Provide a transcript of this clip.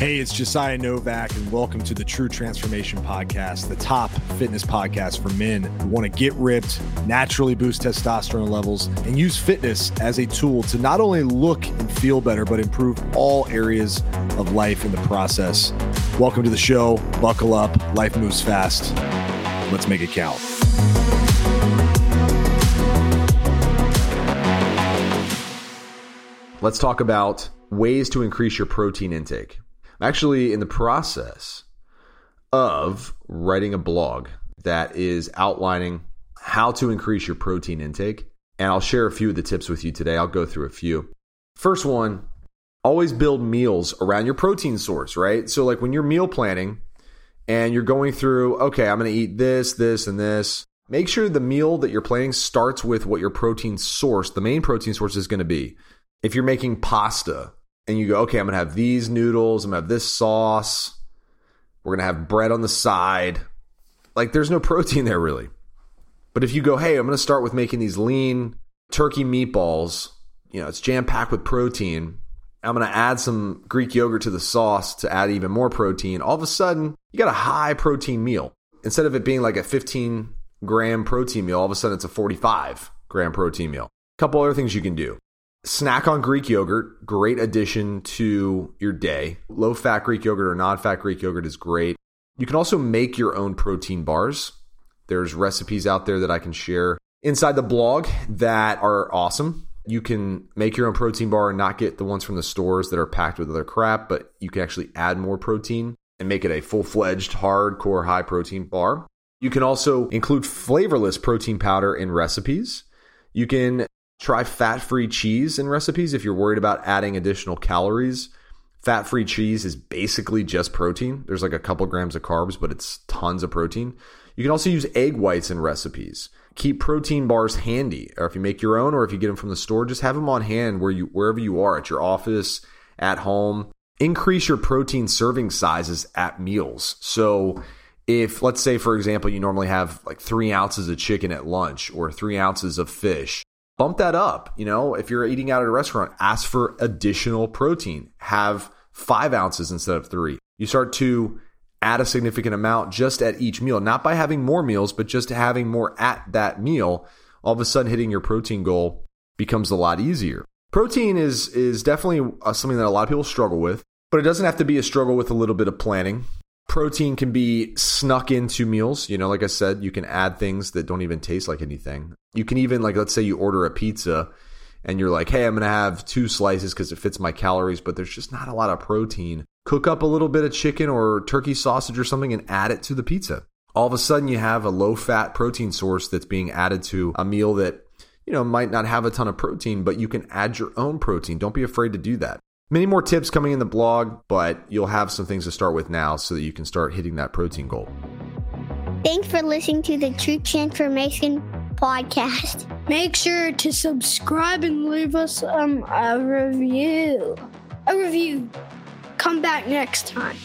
Hey, it's Josiah Novak, and welcome to the True Transformation Podcast, the top fitness podcast for men who want to get ripped, naturally boost testosterone levels, and use fitness as a tool to not only look and feel better, but improve all areas of life in the process. Welcome to the show. Buckle up. Life moves fast. Let's make it count. Let's talk about ways to increase your protein intake. I'm actually in the process of writing a blog that is outlining how to increase your protein intake. And I'll share a few of the tips with you today. I'll go through a few. First one, always build meals around your protein source, right? So, like when you're meal planning and you're going through, okay, I'm going to eat this, this, and this, make sure the meal that you're planning starts with what your protein source, the main protein source, is going to be. If you're making pasta, and you go, okay, I'm gonna have these noodles, I'm gonna have this sauce, we're gonna have bread on the side. Like there's no protein there really. But if you go, hey, I'm gonna start with making these lean turkey meatballs, you know, it's jam packed with protein. I'm gonna add some Greek yogurt to the sauce to add even more protein. All of a sudden, you got a high protein meal. Instead of it being like a 15 gram protein meal, all of a sudden it's a 45 gram protein meal. A couple other things you can do Snack on Greek yogurt, great addition to your day. Low fat Greek yogurt or non fat Greek yogurt is great. You can also make your own protein bars. There's recipes out there that I can share inside the blog that are awesome. You can make your own protein bar and not get the ones from the stores that are packed with other crap, but you can actually add more protein and make it a full fledged, hardcore, high protein bar. You can also include flavorless protein powder in recipes. You can Try fat free cheese in recipes if you're worried about adding additional calories. Fat free cheese is basically just protein. There's like a couple grams of carbs, but it's tons of protein. You can also use egg whites in recipes. Keep protein bars handy, or if you make your own, or if you get them from the store, just have them on hand where you wherever you are at your office, at home. Increase your protein serving sizes at meals. So if let's say for example you normally have like three ounces of chicken at lunch or three ounces of fish bump that up. You know, if you're eating out at a restaurant, ask for additional protein. Have five ounces instead of three. You start to add a significant amount just at each meal, not by having more meals, but just having more at that meal. All of a sudden, hitting your protein goal becomes a lot easier. Protein is is definitely uh, something that a lot of people struggle with, but it doesn't have to be a struggle with a little bit of planning protein can be snuck into meals. You know, like I said, you can add things that don't even taste like anything. You can even, like, let's say you order a pizza and you're like, hey, I'm going to have two slices because it fits my calories, but there's just not a lot of protein. Cook up a little bit of chicken or turkey sausage or something and add it to the pizza. All of a sudden, you have a low fat protein source that's being added to a meal that, you know, might not have a ton of protein, but you can add your own protein. Don't be afraid to do that. Many more tips coming in the blog, but you'll have some things to start with now so that you can start hitting that protein goal. Thanks for listening to the True Transformation podcast. Make sure to subscribe and leave us um, a review. A review. Come back next time.